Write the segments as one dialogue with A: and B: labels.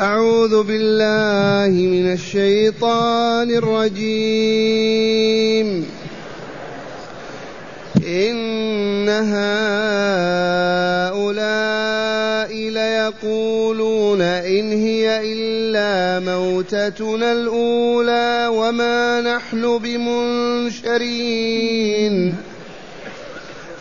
A: أعوذ بالله من الشيطان الرجيم. إن هؤلاء ليقولون إن هي إلا موتتنا الأولى وما نحن بمنشرين.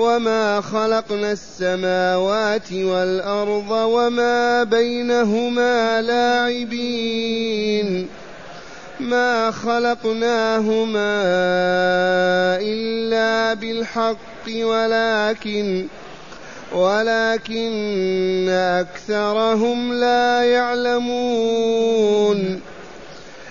A: وما خلقنا السماوات والأرض وما بينهما لاعبين ما خلقناهما إلا بالحق ولكن ولكن أكثرهم لا يعلمون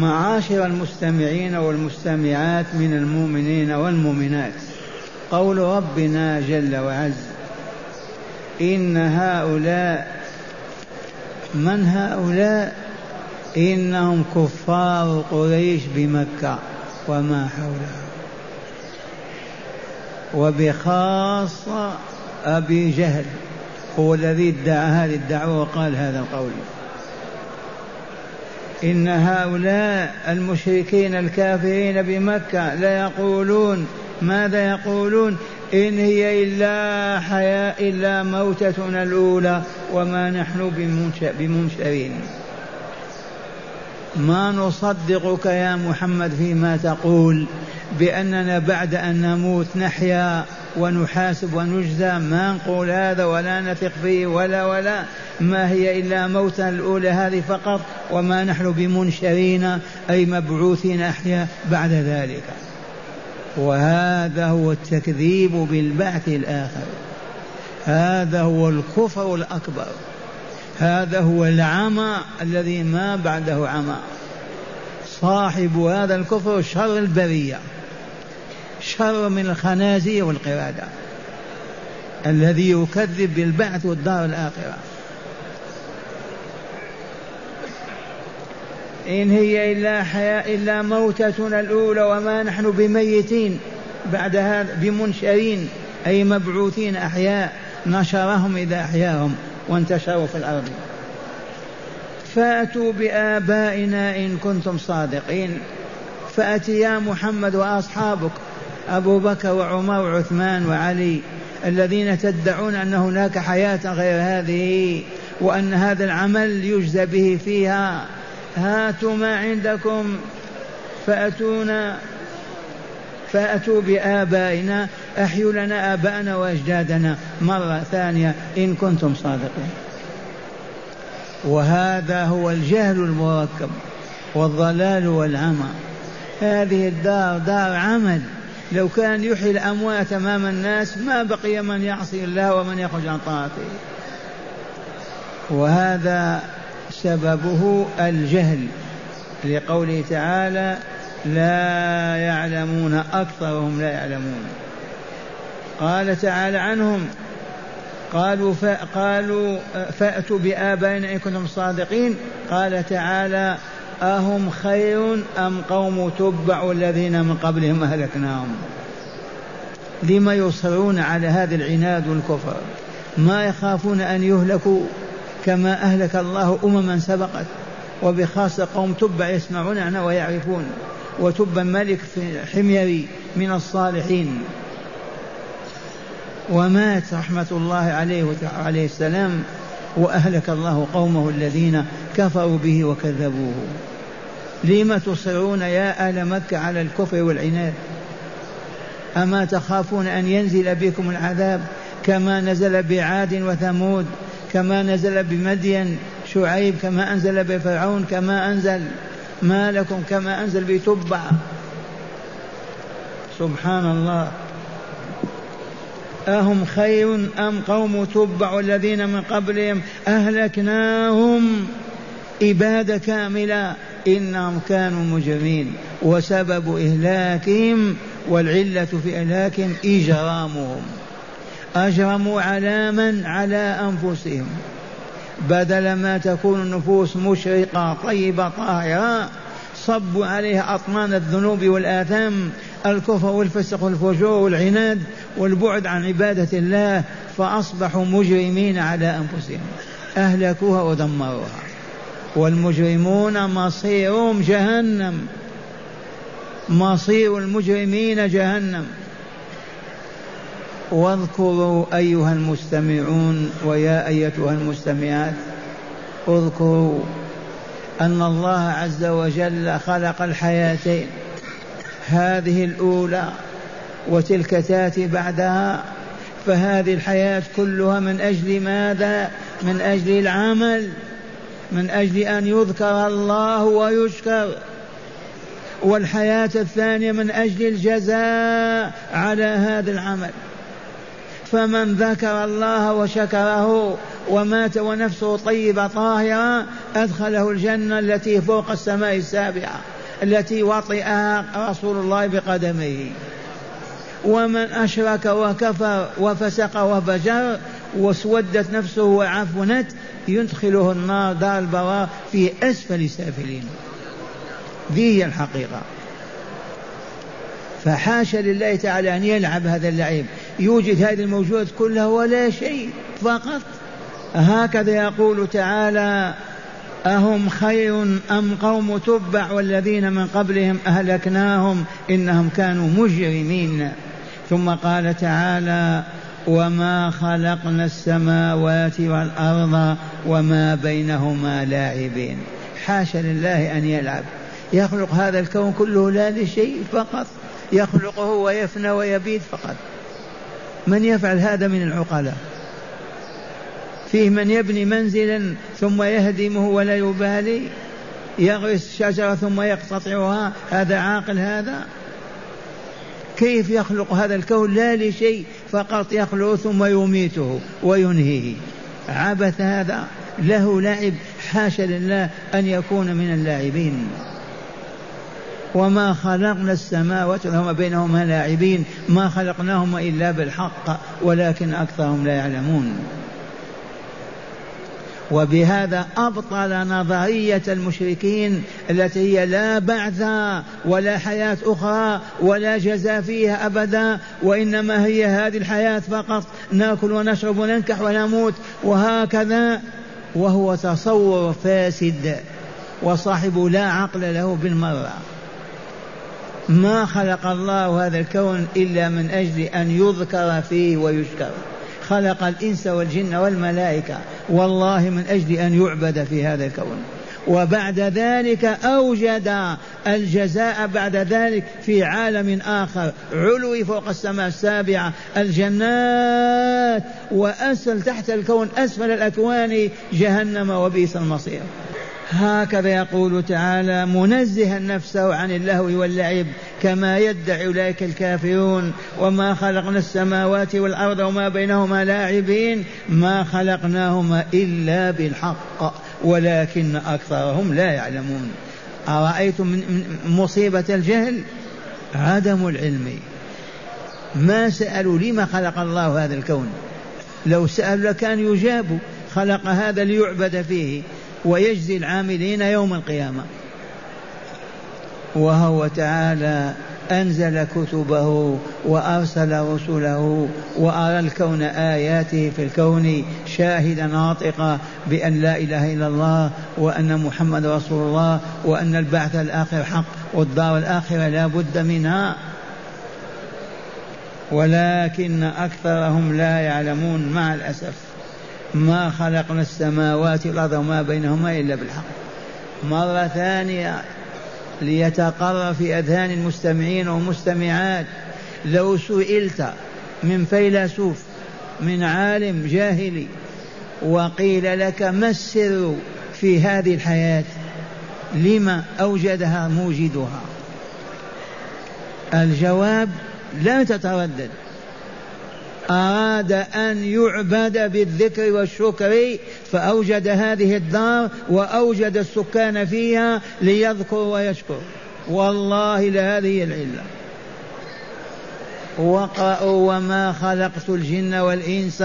B: معاشر المستمعين والمستمعات من المؤمنين والمؤمنات. قول ربنا جل وعز إن هؤلاء من هؤلاء؟ إنهم كفار قريش بمكة وما حولها. وبخاصة أبي جهل هو الذي ادعى هذه الدعوة وقال هذا القول. إن هؤلاء المشركين الكافرين بمكة ليقولون ماذا يقولون؟ إن هي إلا حياة إلا موتتنا الأولى وما نحن بمنشرين. ما نصدقك يا محمد فيما تقول بأننا بعد أن نموت نحيا ونحاسب ونجزى ما نقول هذا ولا نثق فيه ولا ولا. ما هي إلا موتنا الأولى هذه فقط وما نحن بمنشرين أي مبعوثين أحياء بعد ذلك. وهذا هو التكذيب بالبعث الآخر. هذا هو الكفر الأكبر. هذا هو العمى الذي ما بعده عمى. صاحب هذا الكفر شر البرية. شر من الخنازير والقردة الذي يكذب بالبعث والدار الآخرة. إن هي إلا حياة إلا موتتنا الأولى وما نحن بميتين بعد هذا بمنشرين أي مبعوثين أحياء نشرهم إذا أحياهم وانتشروا في الأرض. فأتوا بآبائنا إن كنتم صادقين. فأت يا محمد وأصحابك أبو بكر وعمر وعثمان وعلي الذين تدعون أن هناك حياة غير هذه وأن هذا العمل يجزى به فيها هاتوا ما عندكم فأتونا فأتوا بآبائنا أحيوا لنا آباءنا وأجدادنا. مرة ثانية إن كنتم صادقين. وهذا هو الجهل المركب والضلال والعمى هذه الدار دار عمل. لو كان يحيي الأموات أمام الناس ما بقي من يعصي الله ومن يخرج عن طاعته. وهذا سببه الجهل لقوله تعالى لا يعلمون أكثرهم لا يعلمون قال تعالى عنهم قالوا فأتوا بآبائنا إن كنتم صادقين قال تعالى أهم خير أم قوم تبع الذين من قبلهم أهلكناهم؟ لما يصرون على هذا العناد والكفر؟ ما يخافون أن يهلكوا كما أهلك الله أمما سبقت وبخاصة قوم تبع يسمعون عنه ويعرفون وتبا ملك في حميري من الصالحين. ومات رحمة الله عليه عليه السلام وأهلك الله قومه الذين كفروا به وكذبوه. لم تصرون يا أهل مكة على الكفر والعناد؟ أما تخافون أن ينزل بكم العذاب كما نزل بعاد وثمود كما نزل بمدين شعيب كما أنزل بفرعون كما أنزل ما لكم كما أنزل بتبع؟ سبحان الله. أهم خير أم قوم تبع الذين من قبلهم؟ أهلكناهم. إبادة كاملة إنهم كانوا مجرمين وسبب إهلاكهم والعلة في إهلاكهم إجرامهم. أجرموا على من؟ على أنفسهم. بدل ما تكون النفوس مشرقة طيبة طاهرة صبوا عليها أطنان الذنوب والآثام الكفر والفسق والفجور والعناد والبعد عن عبادة الله فأصبحوا مجرمين على أنفسهم. أهلكوها ودمروها. والمجرمون مصيرهم جهنم. مصير المجرمين جهنم. واذكروا أيها المستمعون ويا أيتها المستمعات اذكروا أن الله عز وجل خلق الحياتين هذه الأولى وتلك تأتي بعدها فهذه الحياة كلها من أجل ماذا؟ من أجل العمل. من أجل أن يذكر الله ويشكر. والحياة الثانية من أجل الجزاء على هذا العمل. فمن ذكر الله وشكره ومات ونفسه طيبة طاهرة أدخله الجنة التي فوق السماء السابعة التي وطئها رسول الله بقدمه ومن أشرك وكفر وفسق وفجر واسودت نفسه وعفنت يدخله النار دار البراء في أسفل سافلين. ذي هي الحقيقة. فحاشا لله تعالى أن يلعب هذا اللعيب. يوجد هذه الموجودات كلها ولا شيء فقط. هكذا يقول تعالى أهم خير أم قوم تبع والذين من قبلهم أهلكناهم إنهم كانوا مجرمين. ثم قال تعالى وما خلقنا السماوات والأرض وما بينهما لاعبين. حاشا لله أن يلعب. يخلق هذا الكون كله لا لشيء فقط. يخلقه ويفنى ويبيد فقط. من يفعل هذا من العقلاء؟ فيه من يبني منزلا ثم يهدمه ولا يبالي؟ يغرس شجرة ثم يقتطعها؟ هذا عاقل هذا؟ كيف يخلق هذا الكون؟ لا لشيء فقط يخلق ثم يميته وينهيه. عبث هذا له لعب حاشا لله أن يكون من اللاعبين. وما خلقنا السماوات وما بينهما لاعبين ما خلقناهما إلا بالحق ولكن أكثرهم لا يعلمون. وبهذا أبطل نظرية المشركين التي هي لا بعث ولا حياة أخرى ولا جزاء فيها أبدا وإنما هي هذه الحياة فقط نأكل ونشرب وننكح ونموت وهكذا وهو تصور فاسد وصاحبه لا عقل له بالمرة. ما خلق الله هذا الكون إلا من أجل أن يذكر فيه ويشكر خلق الإنس والجن والملائكة. والله من أجل أن يعبد في هذا الكون. وبعد ذلك أوجد الجزاء بعد ذلك في عالم آخر. علوي فوق السماء السابعة. الجنات. وأسفل تحت الكون أسفل الأكوان جهنم وبئس المصير. هكذا يقول تعالى منزها نفسه عن اللهو واللعب كما يدعي أولئك الكافرون وما خلقنا السماوات والأرض وما بينهما لاعبين ما خلقناهما إلا بالحق ولكن أكثرهم لا يعلمون أرأيتم من مصيبة الجهل؟ عدم العلم. ما سألوا لما خلق الله هذا الكون؟ لو سألوا لكان يجابوا خلق هذا ليعبد فيه. ويجزي العاملين يوم القيامة. وهو تعالى أنزل كتبه وأرسل رسله وأرى الكون آياته في الكون شاهدا ناطقا بأن لا إله إلا الله وأن محمد رسول الله وأن البعث الآخر حق والدار الآخرة لا بد منها. ولكن أكثرهم لا يعلمون مع الأسف. ما خلقنا السماوات والأرض وما بينهما إلا بالحق. مرة ثانية ليتقرر في أذهان المستمعين والمستمعات لو سئلت من فيلسوف من عالم جاهلي وقيل لك ما السر في هذه الحياة؟ لما أوجدها موجدها؟ الجواب لا تتردد. أراد أن يعبد بالذكر والشكر فأوجد هذه الدار وأوجد السكان فيها ليذكر ويشكر. والله لهذه العلة. وقرأوا وما خلقت الجن والإنس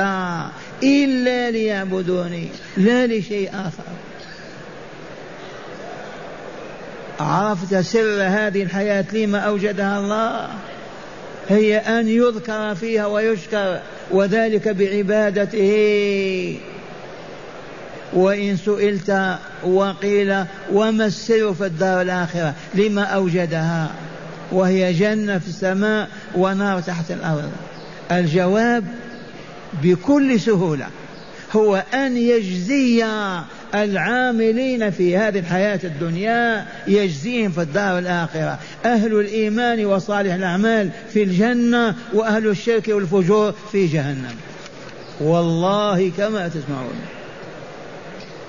B: إلا ليعبدوني لا لشيء آخر. عرفت سر هذه الحياة لما أوجدها الله؟ هي أن يذكر فيها ويشكر وذلك بعبادته. وإن سئلت وقيل وما السر في الدار الآخرة؟ لما أوجدها. وهي جنة في السماء ونار تحت الأرض. الجواب بكل سهولة هو أن يجزي العاملين في هذه الحياة الدنيا يجزيهم في الدار الآخرة. أهل الإيمان وصالح الأعمال في الجنة وأهل الشرك والفجور في جهنم. والله كما تسمعون.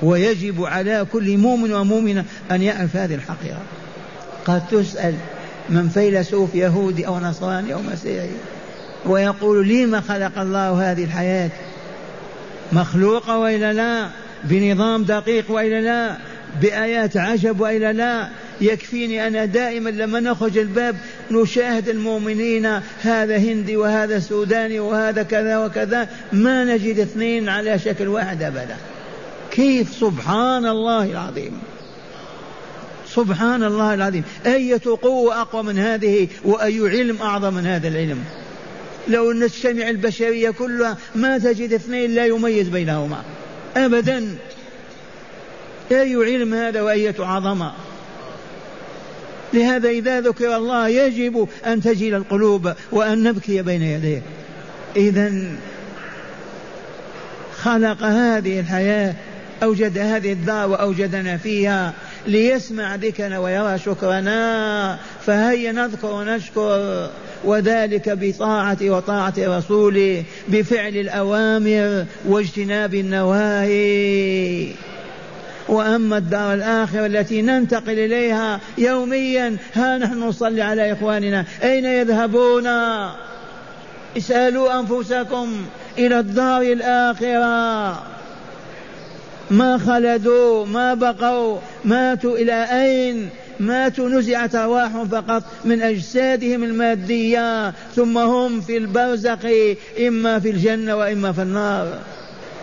B: ويجب على كل مؤمن ومؤمنة أن يعرف هذه الحقيقة. قد تسأل من فيلسوف يهودي أو نصراني أو مسيحي ويقول لما خلق الله هذه الحياة؟ مخلوقة وإلا لا؟ بنظام دقيق وإلا لا بآيات عجب وإلا لا. يكفيني أنا دائما لما نخرج الباب نشاهد المؤمنين هذا هندي وهذا سوداني وهذا كذا وكذا. ما نجد اثنين على شكل واحد أبدا. كيف؟ سبحان الله العظيم. سبحان الله العظيم. أية قوة أقوى من هذه وأي علم أعظم من هذا العلم؟ لو نجتمع البشرية كلها ما تجد اثنين لا يميز بينهما. أبدا. أي علم هذا وأية عظمة لهذا إذا ذكر الله يجب أن تجل القلوب وأن نبكي بين يديه. إذا خلق هذه الحياة أوجد هذه الدار وأوجدنا فيها. ليسمع ذكرنا ويرى شكرنا فهيا نذكر ونشكر وذلك بطاعة وطاعة رسوله بفعل الأوامر واجتناب النواهي. وأما الدار الآخرة التي ننتقل إليها يوميا ها نحن نصلي على إخواننا. أين يذهبون؟ اسألوا أنفسكم إلى الدار الآخرة. ما خلدوا ما بقوا ماتوا إلى أين؟ ماتوا نزعت أرواحهم فقط من أجسادهم المادية ثم هم في البرزخ إما في الجنة وإما في النار.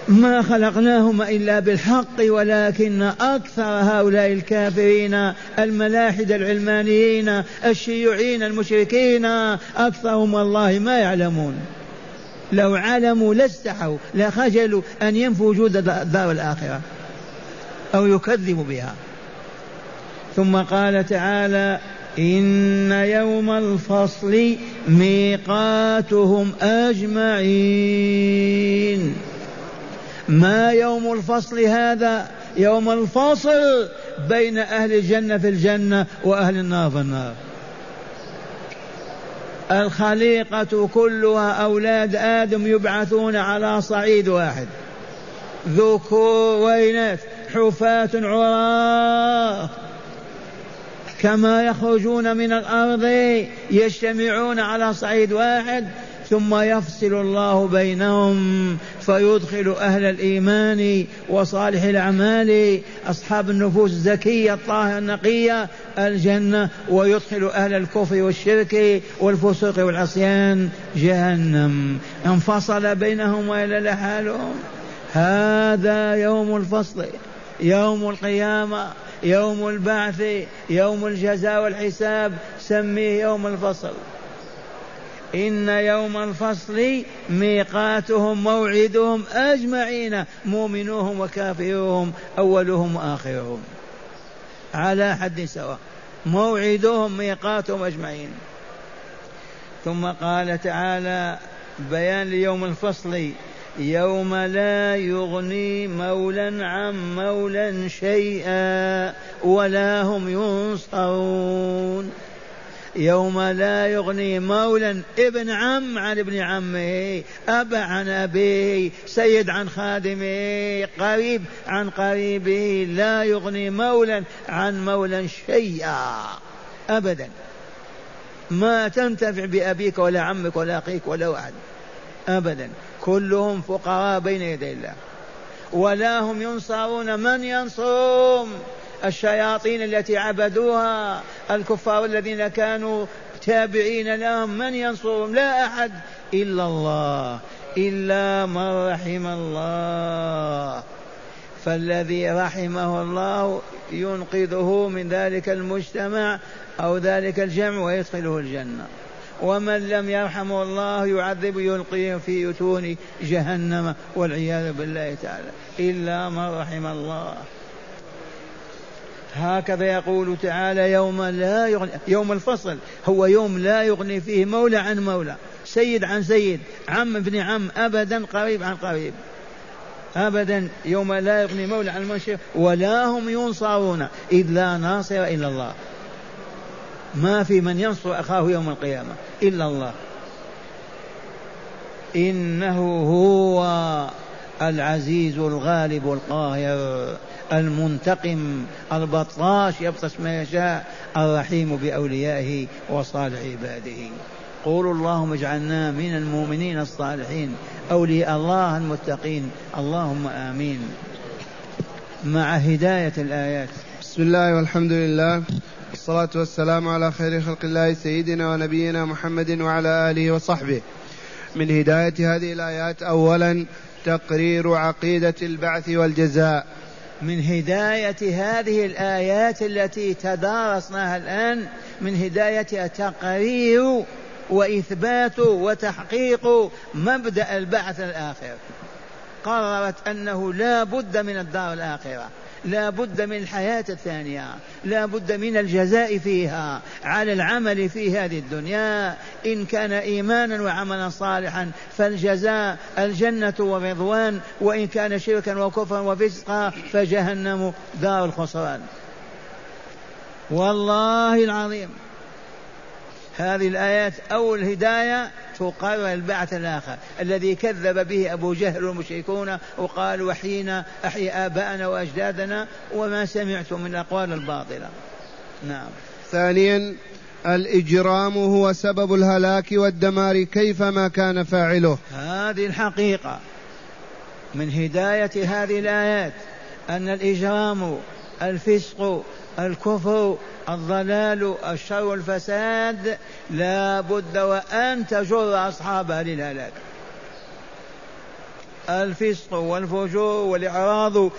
B: ما خلقناهما إلا بالحق ولكن أكثر هؤلاء الكافرين الملاحدة العلمانيين الشيوعيين المشركين أكثرهم والله ما يعلمون. لو علموا لاستحوا لخجلوا أن ينفوا وجود الدار الآخرة. أو يكذبوا بها. ثم قال تعالى إن يوم الفصل ميقاتهم أجمعين. ما يوم الفصل هذا؟ يوم الفصل بين أهل الجنة في الجنة وأهل النار في النار. الخليقة كلها أولاد آدم يبعثون على صعيد واحد. ذكور وإناث حفاة عراة كما يخرجون من الأرض يجتمعون على صعيد واحد. ثم يفصل الله بينهم فيدخل أهل الإيمان وصالح الأعمال. أصحاب النفوس الزكية الطاهرة النقية الجنة ويدخل أهل الكفر والشرك والفسوق والعصيان جهنم. انفصل بينهم وإلا لحالهم هذا يوم الفصل يوم القيامة يوم البعث يوم الجزاء والحساب. سميه يوم الفصل. إن يوم الفصل ميقاتهم موعدهم أجمعين مؤمنوهم وكافروهم أولهم وآخرهم. على حد سواء. موعدهم ميقاتهم أجمعين. ثم قال تعالى بيان ليوم الفصل يوم لا يغني مولا عن مولا شيئا ولا هم ينصرون. يوم لا يغني مولا ابن عم عن ابن عمه أبا عن أبيه سيد عن خادمه قريب عن قريبه لا يغني مولا عن مولا شيئا أبدا. ما تنتفع بأبيك ولا عمك ولا أخيك ولا واحد أبدا. كلهم فقراء بين يدي الله. ولا هم ينصرون من ينصرهم. الشياطين التي عبدوها الكفار الذين كانوا تابعين لهم من ينصرهم؟ لا أحد. إلا الله. إلا من رحم الله. فالذي رحمه الله ينقذه من ذلك المجتمع أو ذلك الجمع ويدخله الجنة. ومن لم يرحمه الله يعذب يلقيه في يتون جهنم والعياذ بالله تعالى. إلا من رحم الله. هكذا يقول تعالى يوم لا يغني يوم الفصل. هو يوم لا يغني فيه مولى عن مولى. سيد عن سيد. عم ابن عم. ابدا قريب عن قريب. ابدا يوم لا يغني مولى عن منشر ولا هم ينصرون. إذ لا ناصر إلا الله. ما في من ينصر أخاه يوم القيامة. إلا الله. إنه هو العزيز الغالب القاهر. المنتقم البطاش يبطش ما يشاء الرحيم بأوليائه وصالح عباده. قولوا اللهم اجعلنا من المؤمنين الصالحين. أولياء الله المتقين. اللهم آمين. مع هداية الآيات.
A: بسم الله والحمد لله. والصلاة والسلام على خير خلق الله سيدنا ونبينا محمد وعلى آله وصحبه. من هداية هذه الآيات أولا تقرير عقيدة البعث والجزاء.
B: من هداية هذه الآيات التي تدارسناها الآن من هدايتها تقرير وإثبات وتحقيق مبدأ البعث الآخر. قررت أنه لا بد من الدار الآخرة. لا بد من الحياة الثانية لا بد من الجزاء فيها على العمل في هذه الدنيا. إن كان إيمانا وعملا صالحا فالجزاء الجنة ورضوان وإن كان شركا وكفرا وفسقا فجهنم دار الخسران. والله العظيم. هذه الآيات أول هداية تقرر البعث الآخر. الذي كذب به أبو جهل والمشركون وقالوا وحين أحيي آباءنا وأجدادنا وما سمعت من الأقوال الباطلة. نعم.
A: ثانيا الإجرام هو سبب الهلاك والدمار كيفما كان فاعله.
B: هذه الحقيقة من هداية هذه الآيات أن الإجرام الفسق الكفر الضلال الشر والفساد لا بد وأن تجر أصحابها للهلاك الفسق والفجور والإعراض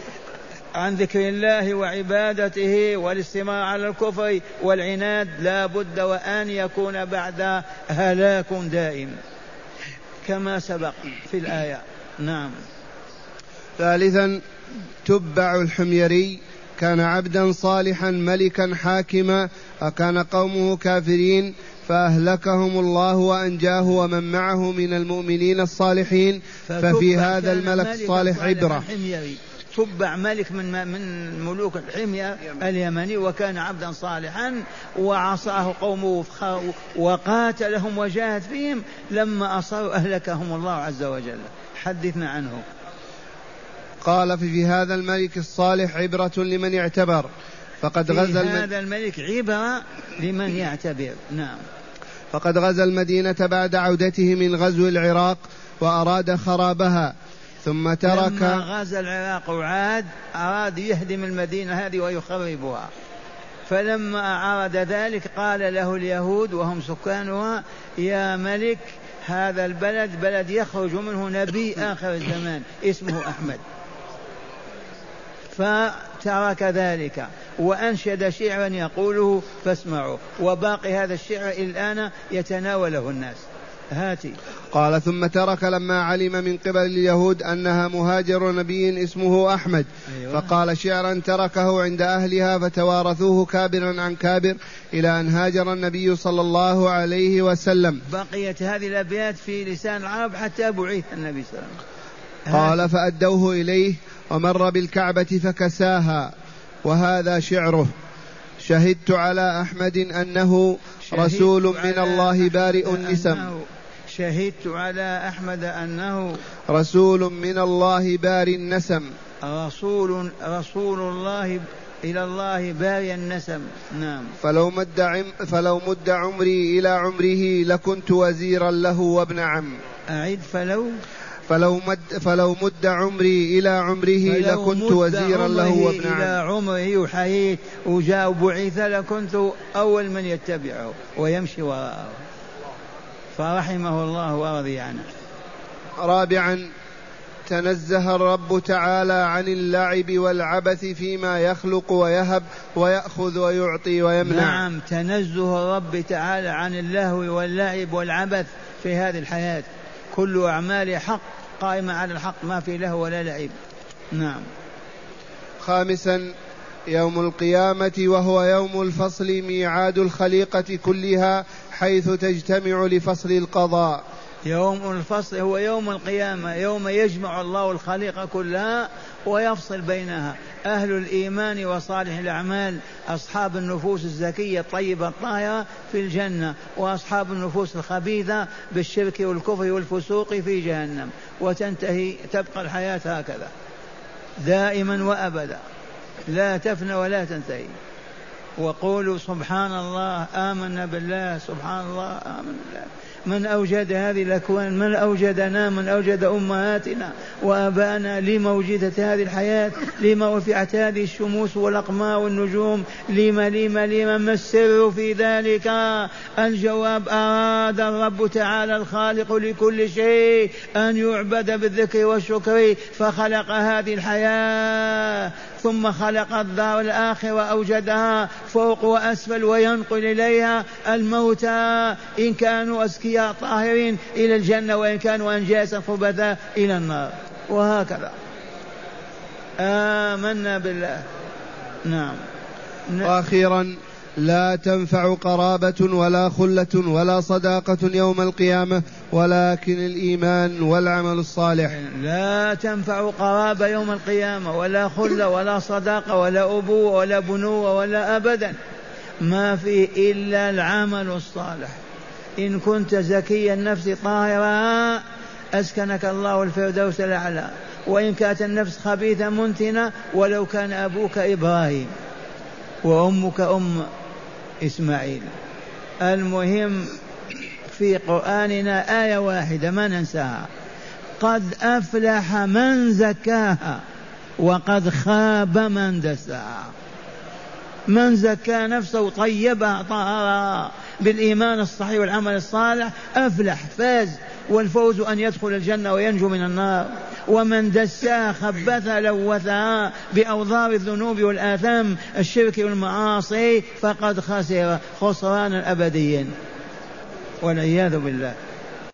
B: عن ذكر الله وعبادته والاستماع على الكفر والعناد لا بد وأن يكون بعد هلاك دائم. كما سبق في الآية. نعم.
A: ثالثا تبع الحميري كان عبدا صالحا ملكا حاكما وكان قومه كافرين فأهلكهم الله وأنجاه ومن معه من المؤمنين الصالحين ففي هذا الملك الصالح عبرة.
B: تبع ملك من من ملوك الحمية اليمني وكان عبدا صالحا وعصاه قومه وقاتلهم وجاهد فيهم لما أصروا أهلكهم الله عز وجل. حدثنا عنه.
A: قال في, هذا الملك الصالح عبرة لمن يعتبر فقد غزا
B: هذا الملك عبرة لمن يعتبر. نعم.
A: فقد غزا المدينة بعد عودته من غزو العراق وأراد خرابها. ثم ترك
B: لما غزا العراق وعاد أراد يهدم المدينة هذه ويخربها. فلما أعرض ذلك قال له اليهود وهم سكانها يا ملك هذا البلد بلد يخرج منه نبي آخر الزمان اسمه أحمد. فترك ذلك. وأنشد شعرا يقوله فاسمعوا. وباقي هذا الشعر الآن يتناوله الناس. هاتي.
A: قال ثم ترك لما علم من قبل اليهود أنها مهاجر نبي اسمه أحمد. أيوة. فقال شعرا تركه عند أهلها فتوارثوه كابرا عن كابر إلى أن هاجر النبي صلى الله عليه وسلم.
B: بقيت هذه الأبيات في لسان العرب حتى بعث النبي صلى الله عليه وسلم.
A: قال فأدوه إليه. ومر بالكعبة فكساها وهذا شعره. شهدت على أحمد أنه رسول من الله بارئ النسم.
B: شهدت على أحمد أنه
A: رسول من الله بارئ النسم.
B: رسول رسول الله إلى الله باري النسم. نعم.
A: فلو مد عم فلو مد عمري إلى عمره لكنت وزيرا له وابن عم.
B: أعد فلو
A: فلو مد فلو مد عمري إلى عمره لكنت وزيرا له وابن عم
B: إلى عمره وحييت وجاء بعث لكنت أول من يتبعه ويمشي وراءه. فرحمه الله ورضي عنه
A: رابعا تنزه الرب تعالى عن اللعب والعبث فيما يخلق ويهب ويأخذ ويعطي ويمنع.
B: نعم تنزه الرب تعالى عن اللهو واللعب والعبث في هذه الحياة. كل أعمال حق. قائمة على الحق ما في لهو ولا لعب نعم.
A: خامسا يوم القيامة وهو يوم الفصل ميعاد الخليقة كلها حيث تجتمع لفصل القضاء.
B: يوم الفصل هو يوم القيامة يوم يجمع الله الخليقة كلها ويفصل بينها. أهل الإيمان وصالح الأعمال أصحاب النفوس الزكية الطيبة الطاهرة في الجنة وأصحاب النفوس الخبيثة بالشرك والكفر والفسوق في جهنم. وتنتهي تبقى الحياة هكذا. دائما وأبدا. لا تفنى ولا تنتهي. وقولوا سبحان الله آمنا بالله سبحان الله آمنا بالله. من أوجد هذه الأكوان من أوجدنا من أوجد أمهاتنا وآباءنا لما وجدت هذه الحياة لما رفعت هذه الشموس والأقمار والنجوم لما لما لما ما السر في ذلك؟ الجواب أراد الرب تعالى الخالق لكل شيء أن يعبد بالذكر والشكر فخلق هذه الحياة ثم خلق الدار الآخرة وأوجدها فوق وأسفل وينقل إليها الموتى. إن كانوا طاهرين إلى الجنة وإن كانوا أنجاسا خبثاء إلى النار. وهكذا. آمنا بالله. نعم.
A: وأخيرا لا تنفع قرابة ولا خلة ولا صداقة يوم القيامة ولكن الإيمان والعمل الصالح.
B: لا تنفع قرابة يوم القيامة ولا خلة ولا صداقة ولا أبوة ولا بنوة ولا أبدا. ما فيه إلا العمل الصالح. إن كنت زكي النفس طاهرا أسكنك الله الفردوس الأعلى. وإن كانت النفس خبيثة منتنة ولو كان أبوك إبراهيم وأمك أم إسماعيل. المهم في قرآننا آية واحدة ما ننساها. قد أفلح من زكاها وقد خاب من دساها. من زكى نفسه طيبها طهرها بالإيمان الصحيح والعمل الصالح أفلح فاز. والفوز أن يدخل الجنة وينجو من النار. ومن دساها خبثها لوثها بأوضار الذنوب والآثام الشرك والمعاصي فقد خسر خسرانا أبديا والعياذ بالله.